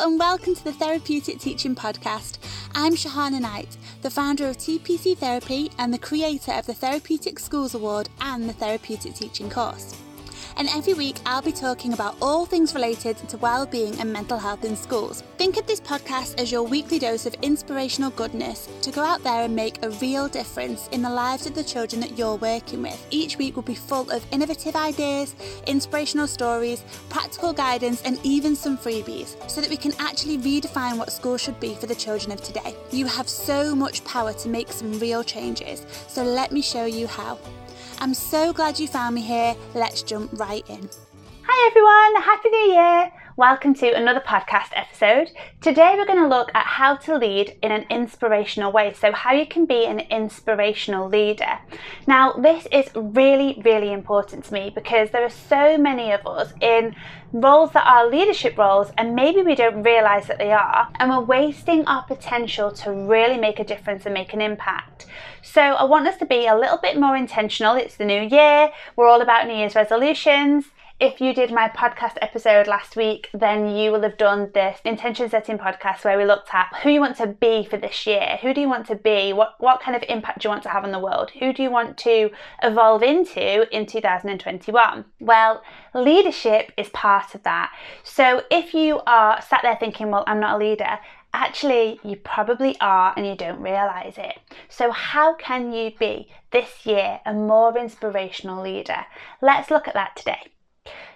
And welcome to the Therapeutic Teaching Podcast. I'm Shahana Knight, the founder of TPC Therapy and the creator of the Therapeutic Schools Award and the Therapeutic Teaching course and every week I'll be talking about all things related to well-being and mental health in schools. Think of this podcast as your weekly dose of inspirational goodness to go out there and make a real difference in the lives of the children that you're working with. Each week will be full of innovative ideas, inspirational stories, practical guidance, and even some freebies so that we can actually redefine what school should be for the children of today. You have so much power to make some real changes, so let me show you how. I'm so glad you found me here. Let's jump right in. Hi everyone, Happy New Year! Welcome to another podcast episode. Today we're going to look at how to lead in an inspirational way. So, how you can be an inspirational leader. Now, this is really, really important to me because there are so many of us in roles that are leadership roles and maybe we don't realize that they are, and we're wasting our potential to really make a difference and make an impact. So, I want us to be a little bit more intentional. It's the new year, we're all about New Year's resolutions. If you did my podcast episode last week, then you will have done this intention setting podcast where we looked at who you want to be for this year. Who do you want to be? What, what kind of impact do you want to have on the world? Who do you want to evolve into in 2021? Well, leadership is part of that. So if you are sat there thinking, well, I'm not a leader, actually you probably are and you don't realize it. So, how can you be this year a more inspirational leader? Let's look at that today.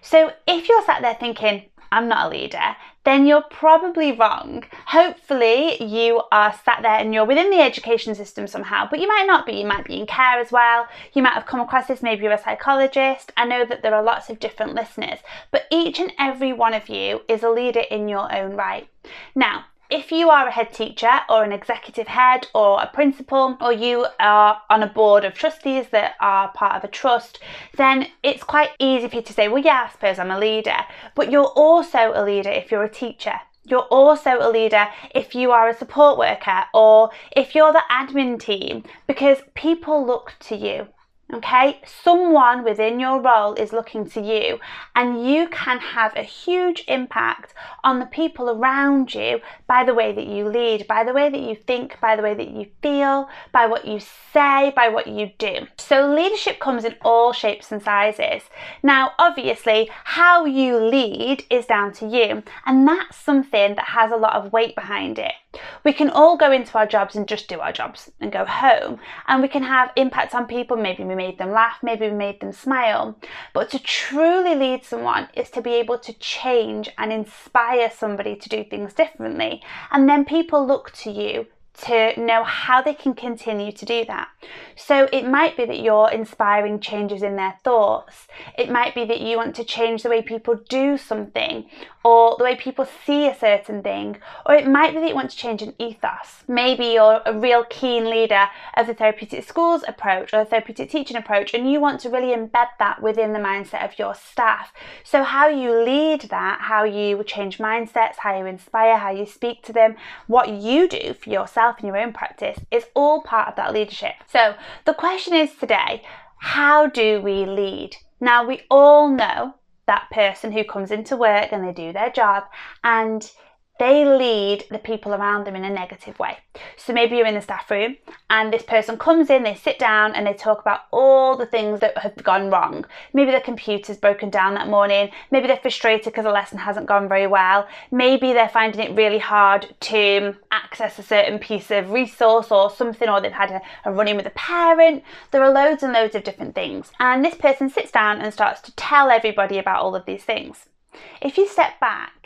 So if you're sat there thinking, I'm not a leader, then you're probably wrong. Hopefully, you are sat there and you're within the education system somehow, but you might not be. You might be in care as well. You might have come across this, maybe you're a psychologist. I know that there are lots of different listeners, but each and every one of you is a leader in your own right. Now, if you are a head teacher or an executive head or a principal or you are on a board of trustees that are part of a trust, then it's quite easy for you to say, well, yeah, I suppose I'm a leader. But you're also a leader if you're a teacher. You're also a leader if you are a support worker or if you're the admin team because people look to you. Okay, someone within your role is looking to you, and you can have a huge impact on the people around you by the way that you lead, by the way that you think, by the way that you feel, by what you say, by what you do. So, leadership comes in all shapes and sizes. Now, obviously, how you lead is down to you, and that's something that has a lot of weight behind it. We can all go into our jobs and just do our jobs and go home, and we can have impact on people. Maybe we made them laugh, maybe we made them smile. But to truly lead someone is to be able to change and inspire somebody to do things differently. And then people look to you to know how they can continue to do that. So it might be that you're inspiring changes in their thoughts. It might be that you want to change the way people do something or the way people see a certain thing. Or it might be that you want to change an ethos. Maybe you're a real keen leader of the therapeutic schools approach or the therapeutic teaching approach and you want to really embed that within the mindset of your staff. So how you lead that, how you change mindsets, how you inspire, how you speak to them, what you do for yourself yourself in your own practice is all part of that leadership. So the question is today, how do we lead? Now we all know that person who comes into work and they do their job and they lead the people around them in a negative way. So maybe you're in the staff room and this person comes in, they sit down and they talk about all the things that have gone wrong. Maybe the computer's broken down that morning, maybe they're frustrated because the lesson hasn't gone very well, maybe they're finding it really hard to access a certain piece of resource or something, or they've had a, a run in with a parent. There are loads and loads of different things. And this person sits down and starts to tell everybody about all of these things. If you step back,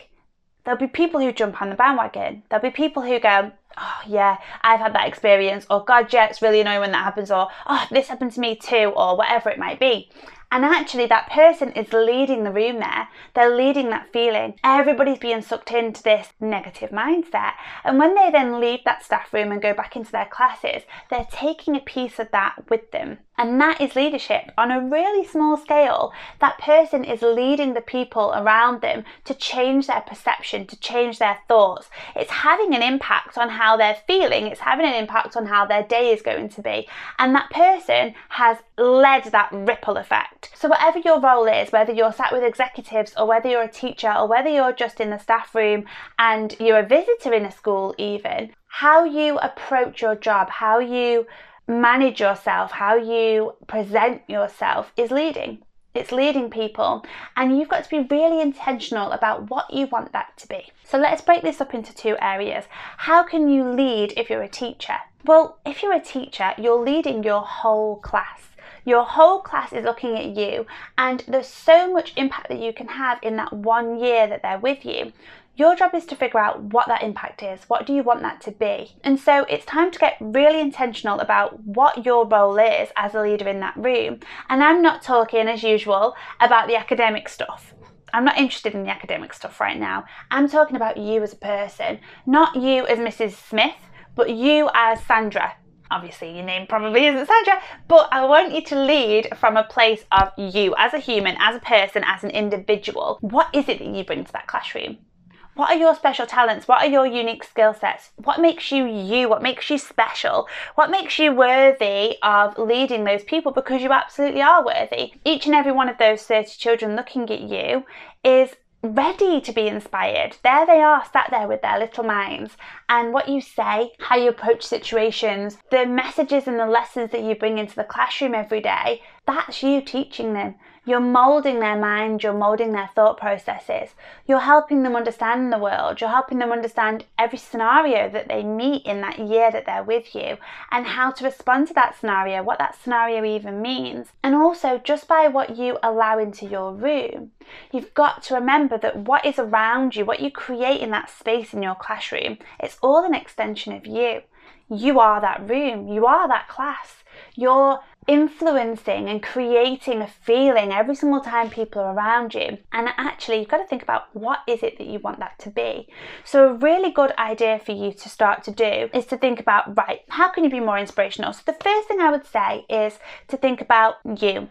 There'll be people who jump on the bandwagon. There'll be people who go, oh yeah, I've had that experience, or God, yeah, it's really annoying when that happens, or oh, this happened to me too, or whatever it might be. And actually, that person is leading the room there. They're leading that feeling. Everybody's being sucked into this negative mindset. And when they then leave that staff room and go back into their classes, they're taking a piece of that with them. And that is leadership on a really small scale. That person is leading the people around them to change their perception, to change their thoughts. It's having an impact on how they're feeling, it's having an impact on how their day is going to be. And that person has led that ripple effect. So, whatever your role is, whether you're sat with executives or whether you're a teacher or whether you're just in the staff room and you're a visitor in a school, even, how you approach your job, how you manage yourself, how you present yourself is leading. It's leading people, and you've got to be really intentional about what you want that to be. So, let's break this up into two areas. How can you lead if you're a teacher? Well, if you're a teacher, you're leading your whole class. Your whole class is looking at you, and there's so much impact that you can have in that one year that they're with you. Your job is to figure out what that impact is. What do you want that to be? And so it's time to get really intentional about what your role is as a leader in that room. And I'm not talking, as usual, about the academic stuff. I'm not interested in the academic stuff right now. I'm talking about you as a person, not you as Mrs. Smith, but you as Sandra. Obviously, your name probably isn't Sandra, but I want you to lead from a place of you as a human, as a person, as an individual. What is it that you bring to that classroom? What are your special talents? What are your unique skill sets? What makes you you? What makes you special? What makes you worthy of leading those people because you absolutely are worthy? Each and every one of those 30 children looking at you is ready to be inspired. There they are, sat there with their little minds. And what you say, how you approach situations, the messages and the lessons that you bring into the classroom every day, that's you teaching them. You're molding their mind, you're molding their thought processes. You're helping them understand the world, you're helping them understand every scenario that they meet in that year that they're with you and how to respond to that scenario, what that scenario even means. And also, just by what you allow into your room, you've got to remember that what is around you, what you create in that space in your classroom, it's all an extension of you. You are that room, you are that class. You're influencing and creating a feeling every single time people are around you. And actually, you've got to think about what is it that you want that to be. So, a really good idea for you to start to do is to think about right, how can you be more inspirational? So, the first thing I would say is to think about you.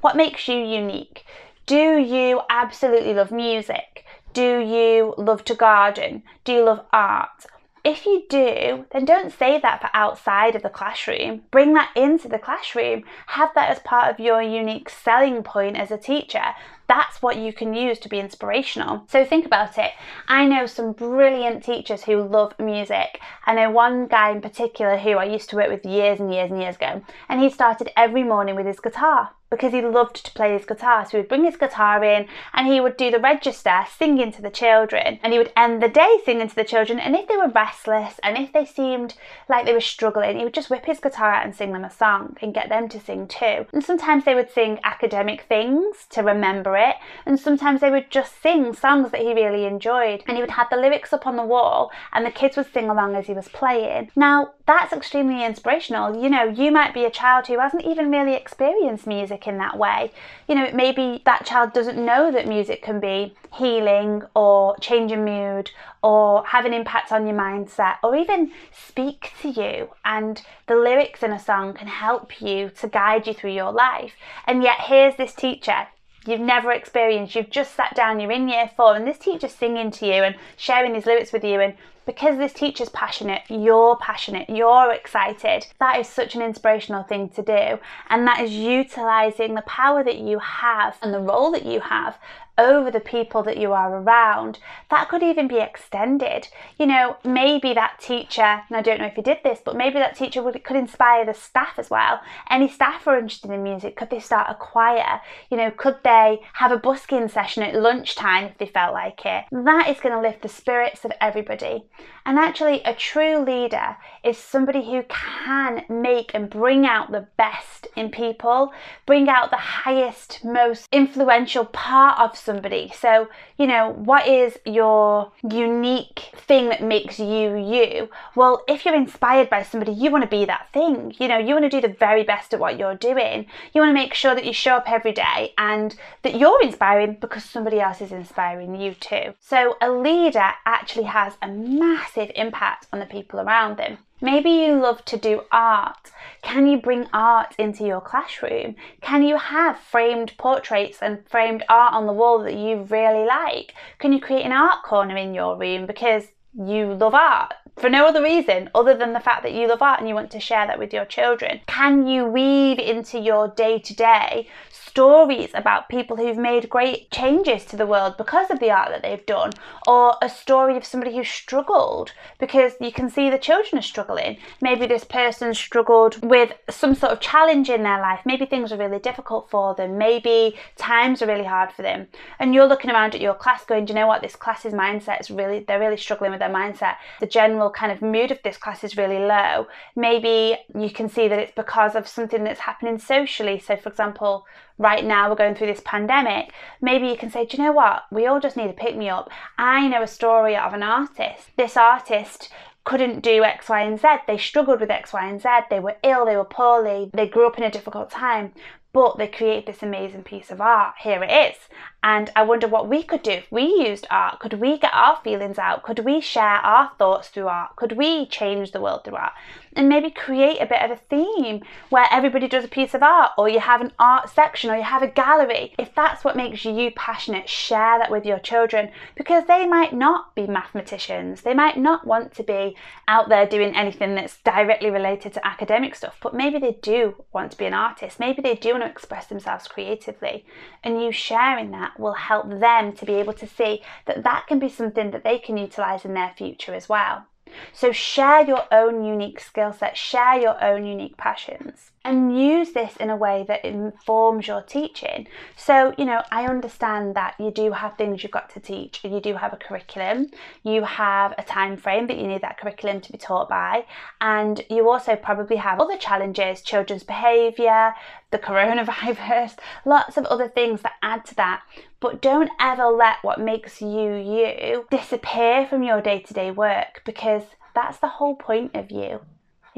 What makes you unique? Do you absolutely love music? Do you love to garden? Do you love art? If you do, then don't save that for outside of the classroom. Bring that into the classroom. Have that as part of your unique selling point as a teacher. That's what you can use to be inspirational. So think about it. I know some brilliant teachers who love music. I know one guy in particular who I used to work with years and years and years ago, and he started every morning with his guitar because he loved to play his guitar. So he would bring his guitar in and he would do the register singing to the children. And he would end the day singing to the children. And if they were restless and if they seemed like they were struggling, he would just whip his guitar out and sing them a song and get them to sing too. And sometimes they would sing academic things to remember it. And sometimes they would just sing songs that he really enjoyed. And he would have the lyrics up on the wall and the kids would sing along as he was playing. Now, that's extremely inspirational. You know, you might be a child who hasn't even really experienced music music in that way. You know, maybe that child doesn't know that music can be healing or change your mood or have an impact on your mindset or even speak to you. And the lyrics in a song can help you to guide you through your life. And yet, here's this teacher you've never experienced. You've just sat down, you're in year four, and this teacher's singing to you and sharing these lyrics with you and because this teacher's passionate, you're passionate, you're excited. That is such an inspirational thing to do. And that is utilizing the power that you have and the role that you have over the people that you are around. That could even be extended. You know, maybe that teacher, and I don't know if you did this, but maybe that teacher would, could inspire the staff as well. Any staff are interested in music, could they start a choir? You know, could they have a busking session at lunchtime if they felt like it? That is going to lift the spirits of everybody. And actually, a true leader is somebody who can make and bring out the best in people, bring out the highest, most influential part of somebody. So, you know, what is your unique thing that makes you you? Well, if you're inspired by somebody, you want to be that thing. You know, you want to do the very best at what you're doing. You want to make sure that you show up every day and that you're inspiring because somebody else is inspiring you too. So, a leader actually has a massive impact on the people around them. Maybe you love to do art. Can you bring art into your classroom? Can you have framed portraits and framed art on the wall that you really like? Can you create an art corner in your room because you love art? for no other reason other than the fact that you love art and you want to share that with your children? Can you weave into your day to day stories about people who've made great changes to the world because of the art that they've done, or a story of somebody who struggled because you can see the children are struggling. Maybe this person struggled with some sort of challenge in their life. Maybe things are really difficult for them. Maybe times are really hard for them. And you're looking around at your class going, Do you know what? This class's mindset is really, they're really struggling with their mindset. The general kind of mood of this class is really low. Maybe you can see that it's because of something that's happening socially. So, for example, right now we're going through this pandemic, maybe you can say, do you know what? We all just need to pick me up. I know a story of an artist. This artist couldn't do X, Y, and Z. They struggled with X, Y, and Z. They were ill, they were poorly, they grew up in a difficult time, but they created this amazing piece of art. Here it is. And I wonder what we could do if we used art. Could we get our feelings out? Could we share our thoughts through art? Could we change the world through art? And maybe create a bit of a theme where everybody does a piece of art, or you have an art section, or you have a gallery. If that's what makes you passionate, share that with your children because they might not be mathematicians. They might not want to be out there doing anything that's directly related to academic stuff, but maybe they do want to be an artist. Maybe they do want to express themselves creatively. And you sharing that will help them to be able to see that that can be something that they can utilize in their future as well. So share your own unique skill set, share your own unique passions and use this in a way that informs your teaching. So, you know, I understand that you do have things you've got to teach, you do have a curriculum, you have a time frame that you need that curriculum to be taught by, and you also probably have other challenges, children's behaviour, the coronavirus, lots of other things that add to that. But don't ever let what makes you you disappear from your day to day work because that's the whole point of you.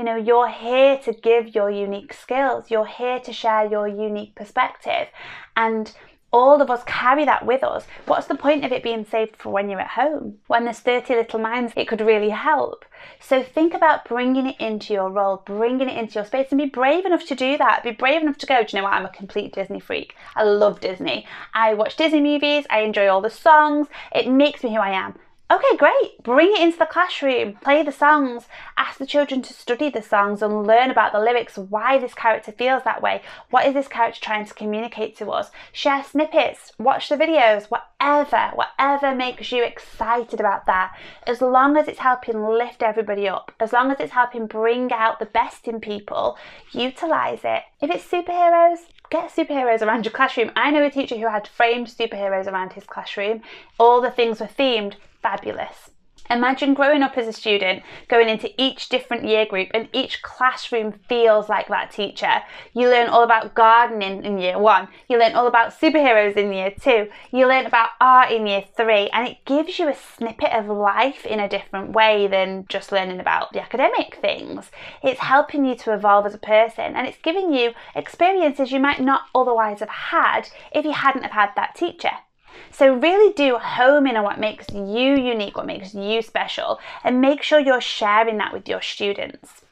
You know, you're here to give your unique skills, you're here to share your unique perspective. And all of us carry that with us. What's the point of it being saved for when you're at home? When there's 30 little minds, it could really help. So think about bringing it into your role, bringing it into your space, and be brave enough to do that. Be brave enough to go, do you know what? I'm a complete Disney freak. I love Disney. I watch Disney movies, I enjoy all the songs, it makes me who I am. Okay, great. Bring it into the classroom. Play the songs. Ask the children to study the songs and learn about the lyrics, why this character feels that way. What is this character trying to communicate to us? Share snippets, watch the videos, whatever, whatever makes you excited about that. As long as it's helping lift everybody up, as long as it's helping bring out the best in people, utilize it. If it's superheroes, get superheroes around your classroom. I know a teacher who had framed superheroes around his classroom. All the things were themed fabulous. Imagine growing up as a student, going into each different year group, and each classroom feels like that teacher. You learn all about gardening in year one, you learn all about superheroes in year two, you learn about art in year three, and it gives you a snippet of life in a different way than just learning about the academic things. It's helping you to evolve as a person, and it's giving you experiences you might not otherwise have had if you hadn't have had that teacher. So, really do home in on what makes you unique, what makes you special, and make sure you're sharing that with your students.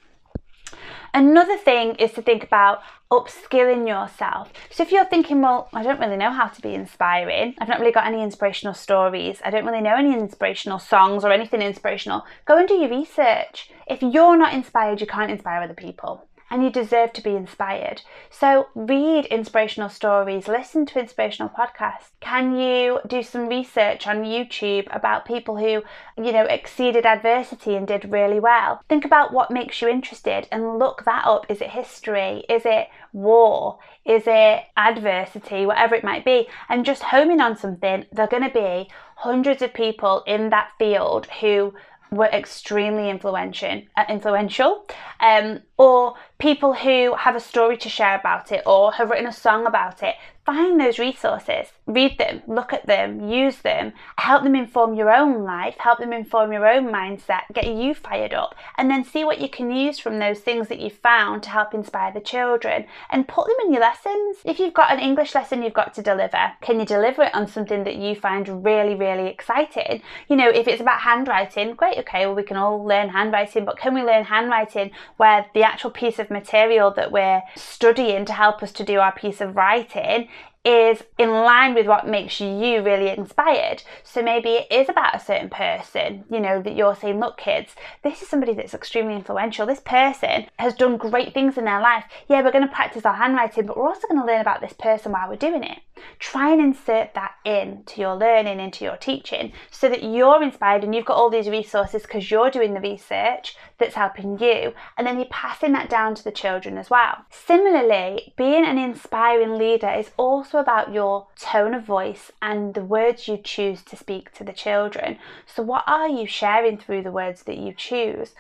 Another thing is to think about upskilling yourself. So if you're thinking, well, I don't really know how to be inspiring, I've not really got any inspirational stories, I don't really know any inspirational songs or anything inspirational, go and do your research. If you're not inspired, you can't inspire other people and you deserve to be inspired. So, read inspirational stories, listen to inspirational podcasts. Can you do some research on YouTube about people who, you know, exceeded adversity and did really well? Think about what makes you interested and look that up. Is it history? Is it war? Is it adversity? Whatever it might be. And just homing on something, there are going to be hundreds of people in that field who were extremely influential, uh, influential, um, or people who have a story to share about it or have written a song about it. Find those resources, read them, look at them, use them, help them inform your own life, help them inform your own mindset, get you fired up, and then see what you can use from those things that you found to help inspire the children and put them in your lessons. If you've got an English lesson you've got to deliver, can you deliver it on something that you find really, really exciting? You know, if it's about handwriting, great, okay, well, we can all learn handwriting, but can we learn handwriting where the actual piece of material that we're studying to help us to do our piece of writing is in line with what makes you really inspired. So maybe it is about a certain person, you know, that you're saying, look, kids, this is somebody that's extremely influential. This person has done great things in their life. Yeah, we're going to practice our handwriting, but we're also going to learn about this person while we're doing it. Try and insert that into your learning, into your teaching, so that you're inspired and you've got all these resources because you're doing the research that's helping you, and then you're passing that down to the children as well. Similarly, being an inspiring leader is also about your tone of voice and the words you choose to speak to the children. So, what are you sharing through the words that you choose?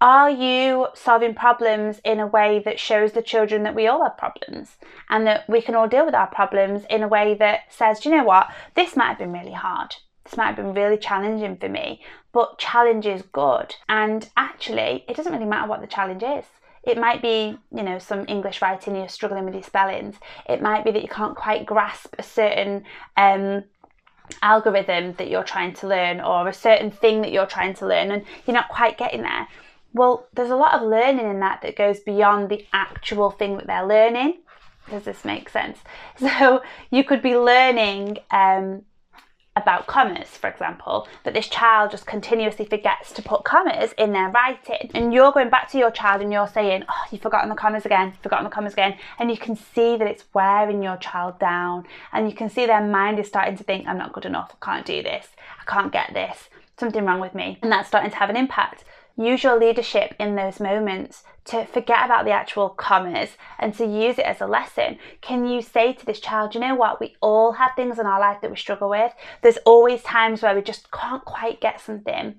Are you solving problems in a way that shows the children that we all have problems and that we can all deal with our problems in a way that says, you know what, this might have been really hard. This might have been really challenging for me, but challenge is good. And actually, it doesn't really matter what the challenge is. It might be, you know, some English writing, you're struggling with your spellings. It might be that you can't quite grasp a certain um, algorithm that you're trying to learn or a certain thing that you're trying to learn and you're not quite getting there. Well, there's a lot of learning in that that goes beyond the actual thing that they're learning. Does this make sense? So you could be learning um, about commas, for example, that this child just continuously forgets to put commas in their writing. And you're going back to your child and you're saying, Oh, you've forgotten the commas again, forgotten the commas again. And you can see that it's wearing your child down. And you can see their mind is starting to think, I'm not good enough, I can't do this, I can't get this, something wrong with me. And that's starting to have an impact. Use your leadership in those moments to forget about the actual commas and to use it as a lesson. Can you say to this child, you know what, we all have things in our life that we struggle with. There's always times where we just can't quite get something.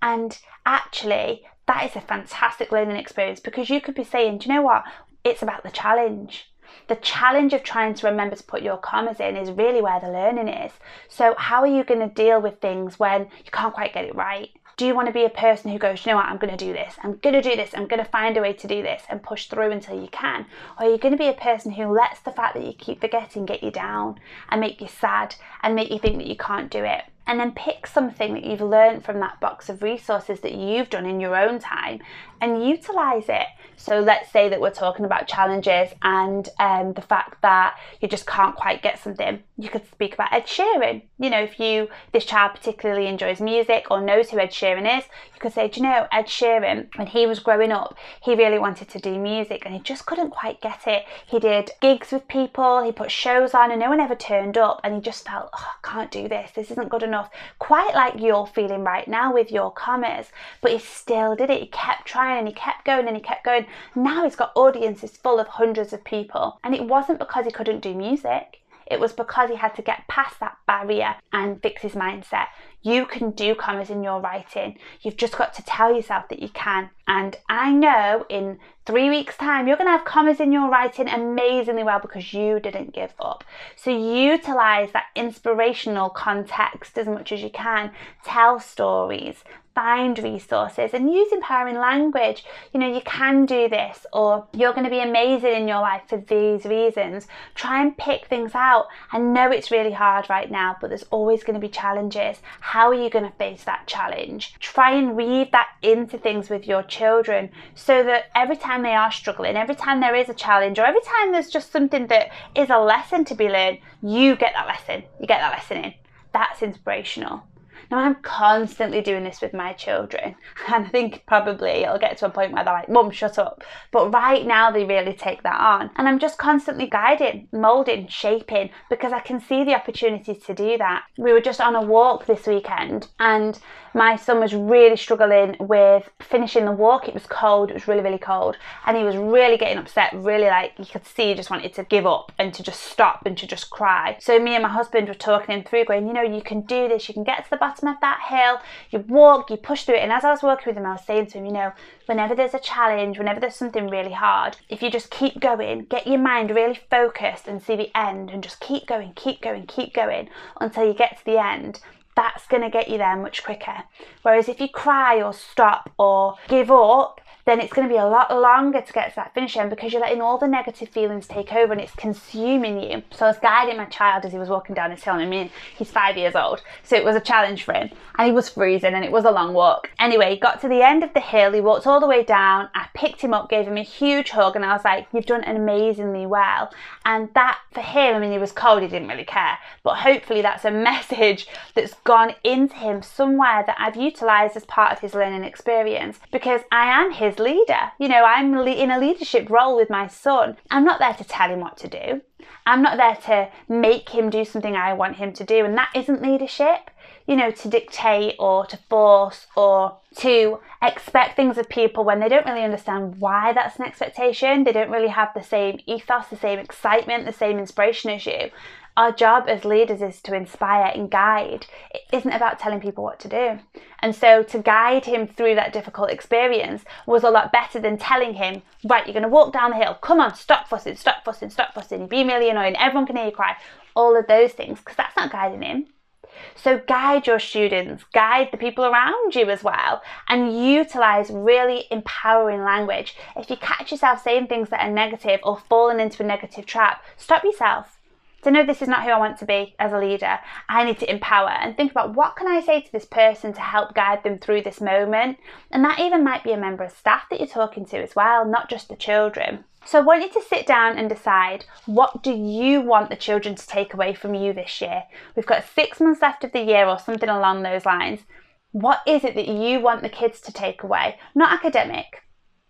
And actually, that is a fantastic learning experience because you could be saying, do you know what, it's about the challenge. The challenge of trying to remember to put your commas in is really where the learning is. So, how are you going to deal with things when you can't quite get it right? Do you want to be a person who goes, you know what, I'm going to do this, I'm going to do this, I'm going to find a way to do this and push through until you can? Or are you going to be a person who lets the fact that you keep forgetting get you down and make you sad and make you think that you can't do it? And then pick something that you've learned from that box of resources that you've done in your own time and utilize it. So let's say that we're talking about challenges and um, the fact that you just can't quite get something. You could speak about Ed Sheeran. You know, if you this child particularly enjoys music or knows who Ed Sheeran is, you could say, Do you know Ed Sheeran? When he was growing up, he really wanted to do music and he just couldn't quite get it. He did gigs with people, he put shows on, and no one ever turned up, and he just felt, oh, I can't do this. This isn't good enough enough, quite like you're feeling right now with your commas. But he still did it. He kept trying and he kept going and he kept going. Now he's got audiences full of hundreds of people. And it wasn't because he couldn't do music. It was because he had to get past that barrier and fix his mindset. You can do commas in your writing. You've just got to tell yourself that you can. And I know in three weeks' time, you're going to have commas in your writing amazingly well because you didn't give up. So utilize that inspirational context as much as you can. Tell stories, find resources and use empowering language. You know, you can do this, or you're going to be amazing in your life for these reasons. Try and pick things out. I know it's really hard right now, but there's always going to be challenges. How are you going to face that challenge? Try and weave that into things with your children so that every time they are struggling, every time there is a challenge, or every time there's just something that is a lesson to be learned, you get that lesson. You get that lesson in. That's inspirational. Now I'm constantly doing this with my children, and I think probably it'll get to a point where they're like, Mum, shut up. But right now they really take that on. And I'm just constantly guiding, moulding, shaping because I can see the opportunity to do that. We were just on a walk this weekend and my son was really struggling with finishing the walk. It was cold, it was really, really cold, and he was really getting upset, really like you could see he just wanted to give up and to just stop and to just cry. So me and my husband were talking him through, going, you know, you can do this, you can get to the bottom bottom of that hill, you walk, you push through it. And as I was walking with him, I was saying to him, you know, whenever there's a challenge, whenever there's something really hard, if you just keep going, get your mind really focused and see the end and just keep going, keep going, keep going until you get to the end, that's going to get you there much quicker. Whereas if you cry or stop or give up, then it's going to be a lot longer to get to that finish line because you're letting all the negative feelings take over and it's consuming you. So I was guiding my child as he was walking down this hill. I mean, he's five years old, so it was a challenge for him. And he was freezing and it was a long walk. Anyway, got to the end of the hill, he walked all the way down. I picked him up, gave him a huge hug, and I was like, You've done amazingly well. And that for him, I mean, he was cold, he didn't really care. But hopefully, that's a message that's gone into him somewhere that I've utilized as part of his learning experience because I am his leader. You know, I'm in a leadership role with my son. I'm not there to tell him what to do. I'm not there to make him do something I want him to do. And that isn't leadership, you know, to dictate or to force or to expect things of people when they don't really understand why that's an expectation. They don't really have the same ethos, the same excitement, the same inspiration as you. Our job as leaders is to inspire and guide. It isn't about telling people what to do. And so to guide him through that difficult experience was a lot better than telling him, right, you're going to walk down the hill. Come on, stop fussing, stop fussing, stop fussing. You're being really annoying. Everyone can hear you cry. All of those things, because that's not guiding him. So guide your students, guide the people around you as well, and utilize really empowering language. If you catch yourself saying things that are negative or falling into a negative trap, stop yourself to know this is not who I want to be as a leader, I need to empower and think about what can I say to this person to help guide them through this moment. And that even might be a member of staff that you're talking to as well, not just the children. So I want you to sit down and decide what do you want the children to take away from you this year. We've got six months left of the year or something along those lines. What is it that you want the kids to take away? Not academic,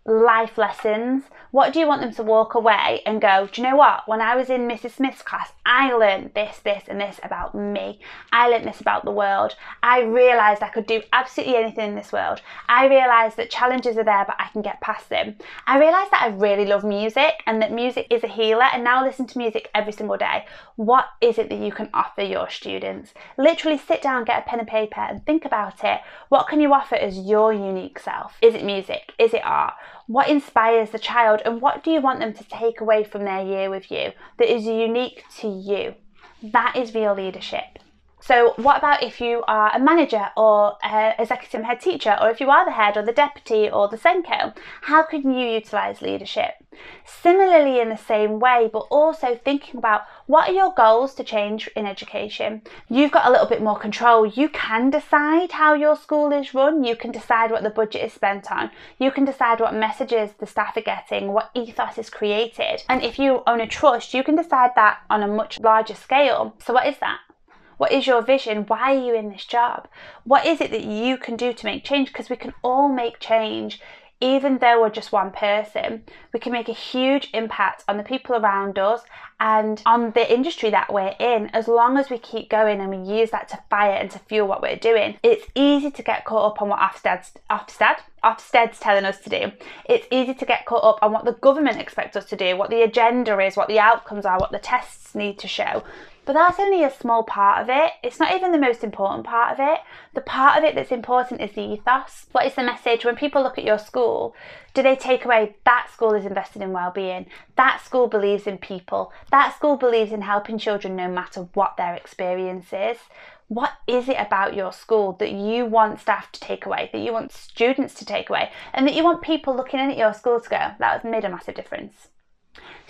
life lessons? What do you want them to walk away and go, do you know what? When I was in Mrs. Smith's class, I learned this, this, and this about me. I learned this about the world. I realised I could do absolutely anything in this world. I realised that challenges are there, but I can get past them. I realised that I really love music and that music is a healer, and now I listen to music every single day. What is it that you can offer your students? Literally sit down, get a pen and paper, and think about it. What can you offer as your unique self? Is it music? Is it art? What inspires the child and what do you want them to take away from their year with you that is unique to you? That is real leadership. So, what about if you are a manager or an executive head teacher, or if you are the head or the deputy or the SENCo? How can you utilise leadership? Similarly, in the same way, but also thinking about what are your goals to change in education? You've got a little bit more control. You can decide how your school is run, you can decide what the budget is spent on, you can decide what messages the staff are getting, what ethos is created. And if you own a trust, you can decide that on a much larger scale. So, what is that? What is your vision? Why are you in this job? What is it that you can do to make change? Because we can all make change even though we're just one person, we can make a huge impact on the people around us and on the industry that we're in as long as we keep going and we use that to fire and to fuel what we're doing. It's easy to get caught up on what Ofsted's, Ofsted, Ofsted's telling us to do. It's easy to get caught up on what the government expects us to do, what the agenda is, what the outcomes are, what the tests need to show. But that's only a small part of it. It's not even the most important part of it. The part of it that's important is the ethos. What is the message? When people look at your school, do they take away that school is invested in well-being? That school believes in people. That school believes in helping children no matter what their experience is. What is it about your school that you want staff to take away, that you want students to take away, and that you want people looking in at your school to go, that has made a massive difference?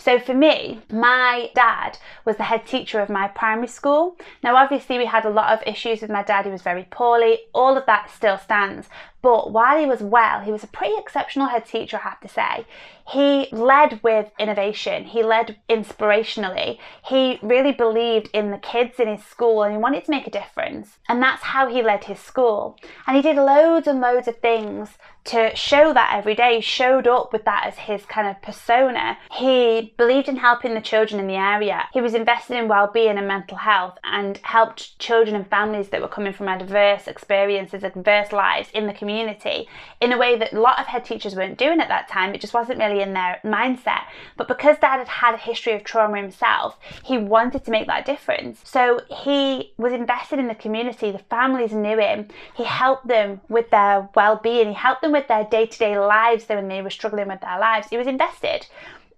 So for me, my dad was the head teacher of my primary school. Now, obviously, we had a lot of issues with my dad. He was very poorly. All of that still stands. But while he was well, he was a pretty exceptional head teacher, I have to say. He led with innovation, he led inspirationally. He really believed in the kids in his school and he wanted to make a difference. And that's how he led his school. And he did loads and loads of things to show that every day, he showed up with that as his kind of persona. He believed in helping the children in the area. He was invested in well-being and mental health and helped children and families that were coming from adverse experiences, adverse lives in the community in a way that a lot of head teachers weren't doing at that time. It just wasn't really in their mindset. But because dad had had a history of trauma himself, he wanted to make that difference. So he was invested in the community. The families knew him. He helped them with their well being, he helped them with their day to day lives when they were struggling with their lives. He was invested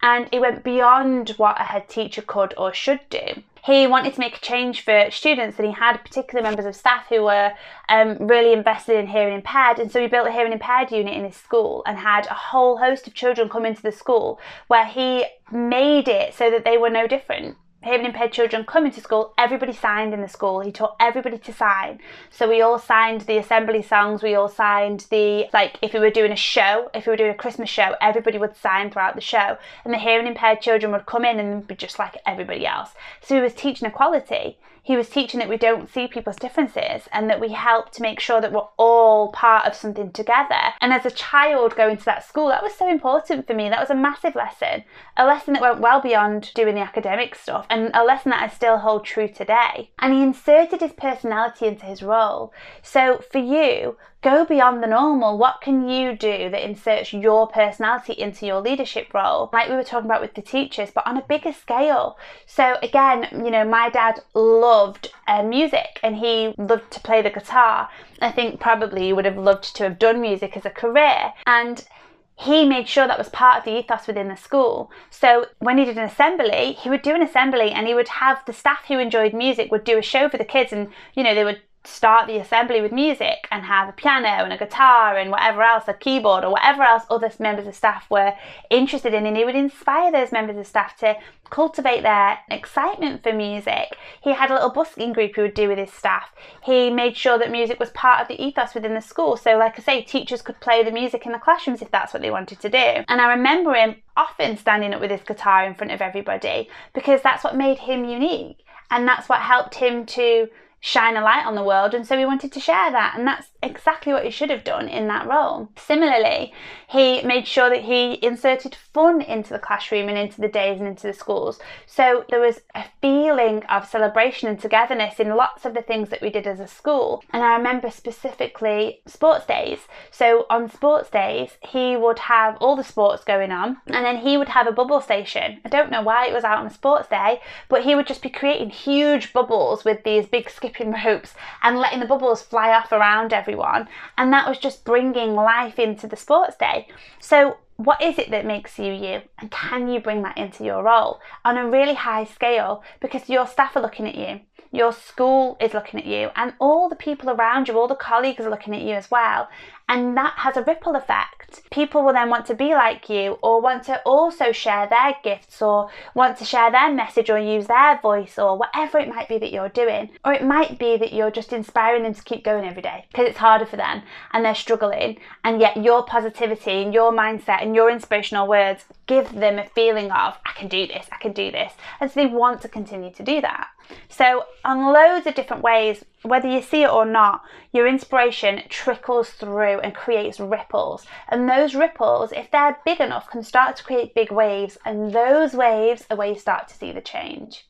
and it went beyond what a head teacher could or should do. He wanted to make a change for students, and he had particular members of staff who were um, really invested in hearing impaired. And so he built a hearing impaired unit in his school and had a whole host of children come into the school where he made it so that they were no different hearing impaired children coming to school, everybody signed in the school. He taught everybody to sign. So we all signed the assembly songs, we all signed the, like, if we were doing a show, if we were doing a Christmas show, everybody would sign throughout the show. And the hearing impaired children would come in and be just like everybody else. So he was teaching equality he was teaching that we don't see people's differences and that we help to make sure that we're all part of something together. And as a child going to that school, that was so important for me. That was a massive lesson, a lesson that went well beyond doing the academic stuff, and a lesson that I still hold true today. And he inserted his personality into his role. So for you, go beyond the normal. What can you do that inserts your personality into your leadership role? Like we were talking about with the teachers, but on a bigger scale. So, again, you know, my dad loved uh, music and he loved to play the guitar. I think probably he would have loved to have done music as a career. And he made sure that was part of the ethos within the school. So when he did an assembly, he would do an assembly and he would have the staff who enjoyed music would do a show for the kids and you know they would start the assembly with music and have a piano and a guitar and whatever else, a keyboard or whatever else other members of staff were interested in. And he would inspire those members of staff to cultivate their excitement for music. He had a little busking group he would do with his staff. He made sure that music was part of the ethos within the school. So, like I say, teachers could play the music in the classrooms if that's what they wanted to do. And I remember him often standing up with his guitar in front of everybody because that's what made him unique. And that's what helped him to shine a light on the world, and so he wanted to share that, and that's exactly what he should have done in that role. Similarly, he made sure that he inserted fun into the classroom and into the days and into the schools. So there was a feeling of celebration and togetherness in lots of the things that we did as a school. And I remember specifically sports days. So on sports days, he would have all the sports going on, and then he would have a bubble station. I don't know why it was out on a sports day, but he would just be creating huge bubbles with these big skipping ropes and letting the bubbles fly off around everyone. And that was just bringing life into the sports day. So what is it that makes you you? And can you bring that into your role on a really high scale? Because your staff are looking at you. Your school is looking at you. And all the people around you all the colleagues are looking at you as well and that has a ripple effect. People will then want to be like you or want to also share their gifts or want to share their message or use their voice or whatever it might be that you're doing. Or it might be that you're just inspiring them to keep going every day because it's harder for them and they're struggling. And yet your positivity and your mindset and your inspirational words give them a feeling of, I can do this, I can do this. And so they want to continue to do that. So, on loads of different ways, whether you see it or not, your inspiration trickles through and creates ripples. And those ripples, if they're big enough, can start to create big waves. And those waves are where you start to see the change.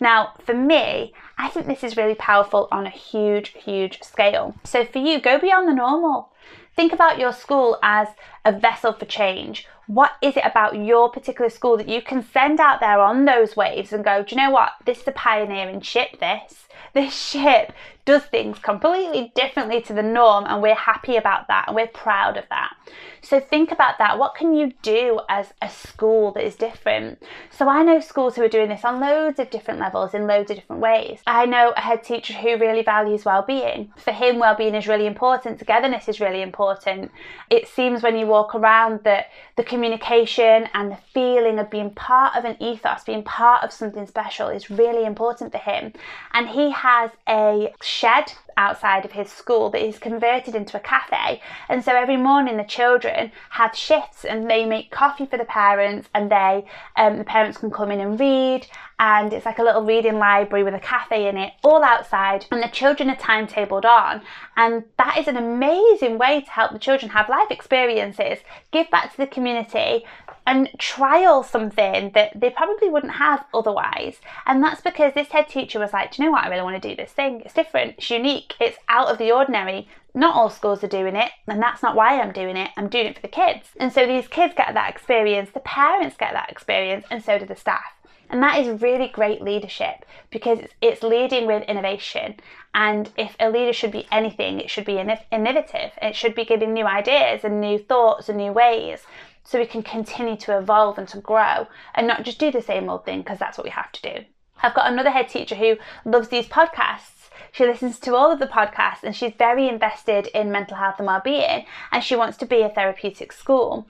Now, for me, I think this is really powerful on a huge, huge scale. So, for you, go beyond the normal. Think about your school as a vessel for change. What is it about your particular school that you can send out there on those waves and go, do you know what? This is a pioneering ship, this. This ship does things completely differently to the norm, and we're happy about that and we're proud of that. So, think about that. What can you do as a school that is different? So, I know schools who are doing this on loads of different levels in loads of different ways. I know a head teacher who really values well-being. For him, well-being is really important, togetherness is really important. It seems when you walk around that the communication and the feeling of being part of an ethos, being part of something special is really important for him. And he has a shed outside of his school that is converted into a cafe. And so every morning the children have shifts and they make coffee for the parents and they um, the parents can come in and read and it's like a little reading library with a cafe in it all outside and the children are timetabled on and that is an amazing way to help the children have life experiences give back to the community and trial something that they probably wouldn't have otherwise. And that's because this head teacher was like, Do you know what? I really want to do this thing. It's different, it's unique, it's out of the ordinary Not all schools are doing it, and that's not why I'm doing it. I'm doing it for the kids. And so these kids get that experience, the parents get that experience, and so do the staff. And that is really great leadership because it's leading with innovation. And if a leader should be anything, it should be innovative. It should be giving new ideas and new thoughts and new ways so we can continue to evolve and to grow and not just do the same old thing because that's what we have to do. I've got another head teacher who loves these podcasts. She listens to all of the podcasts and she's very invested in mental health and well-being and she wants to be a therapeutic school.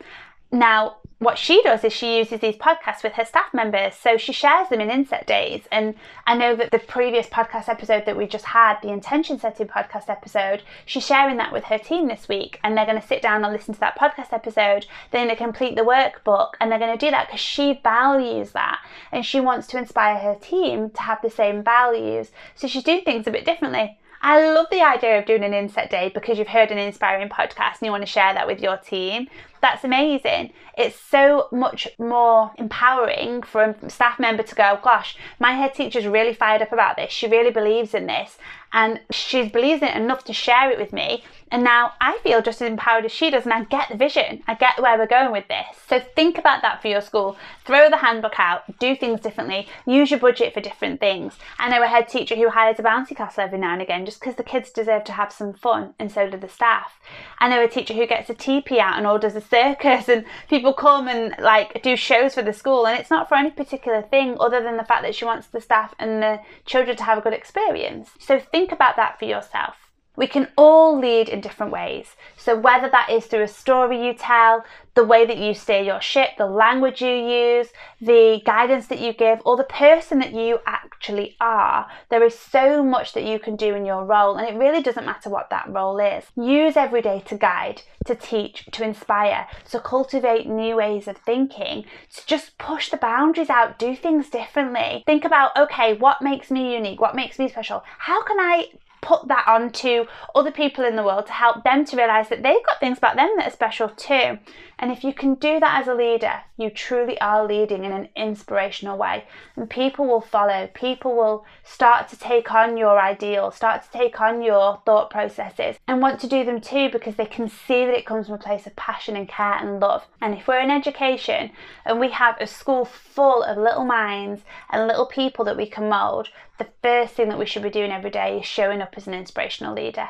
Now, what she does is she uses these podcasts with her staff members. So she shares them in inset days. And I know that the previous podcast episode that we just had, the intention setting podcast episode, she's sharing that with her team this week. And they're going to sit down and listen to that podcast episode. They're going to complete the workbook. And they're going to do that because she values that. And she wants to inspire her team to have the same values. So she's doing things a bit differently. I love the idea of doing an inset day because you've heard an inspiring podcast and you want to share that with your team. That's amazing. It's so much more empowering for a staff member to go, oh gosh, my head teacher's really fired up about this. She really believes in this and she believes in it enough to share it with me. And now I feel just as empowered as she does, and I get the vision. I get where we're going with this. So think about that for your school. Throw the handbook out, do things differently, use your budget for different things. I know a head teacher who hires a bouncy castle every now and again just because the kids deserve to have some fun, and so do the staff. I know a teacher who gets a teepee out and orders a circus, and people come and like do shows for the school, and it's not for any particular thing other than the fact that she wants the staff and the children to have a good experience. So think about that for yourself. We can all lead in different ways. So, whether that is through a story you tell, the way that you steer your ship, the language you use, the guidance that you give, or the person that you actually are, there is so much that you can do in your role, and it really doesn't matter what that role is. Use every day to guide, to teach, to inspire, to cultivate new ways of thinking, to just push the boundaries out, do things differently. Think about okay, what makes me unique? What makes me special? How can I put that on to other people in the world to help them to realize that they've got things about them that are special too. And if you can do that as a leader, you truly are leading in an inspirational way. And people will follow. People will start to take on your ideals, start to take on your thought processes, and want to do them too because they can see that it comes from a place of passion and care and love. And if we're in education and we have a school full of little minds and little people that we can mould, the first thing that we should be doing every day is showing up as an inspirational leader.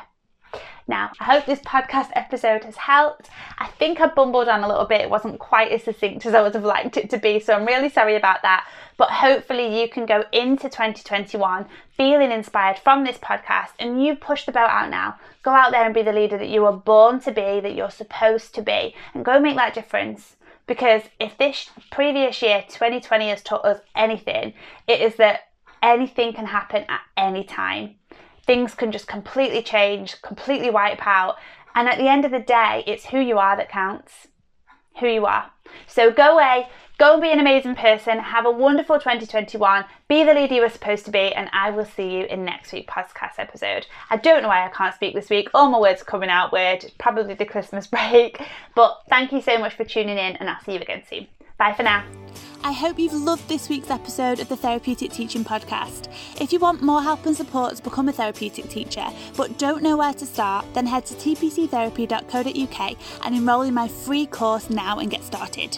Now, I hope this podcast episode has helped. I think I bumbled on a little bit. It wasn't quite as succinct as I would have liked it to be, so I'm really sorry about that. But hopefully, you can go into 2021 feeling inspired from this podcast and you push the boat out now. Go out there and be the leader that you were born to be, that you're supposed to be, and go make that difference. Because if this previous year, 2020, has taught us anything, it is that anything can happen at any time things can just completely change, completely wipe out. And at the end of the day, it's who you are that counts. Who you are. So go away, go and be an amazing person, have a wonderful 2021, be the leader you were supposed to be, and I will see you in next week's podcast episode. I don't know why I can't speak this week. All my words are coming out weird. Probably the Christmas break. But thank you so much for tuning in, and I'll see you again soon. Bye for now. I hope you've loved this week's episode of the Therapeutic Teaching Podcast. If you want more help and support to become a therapeutic teacher but don't know where to start, then head to tpctherapy.co.uk and enrol in my free course now and get started.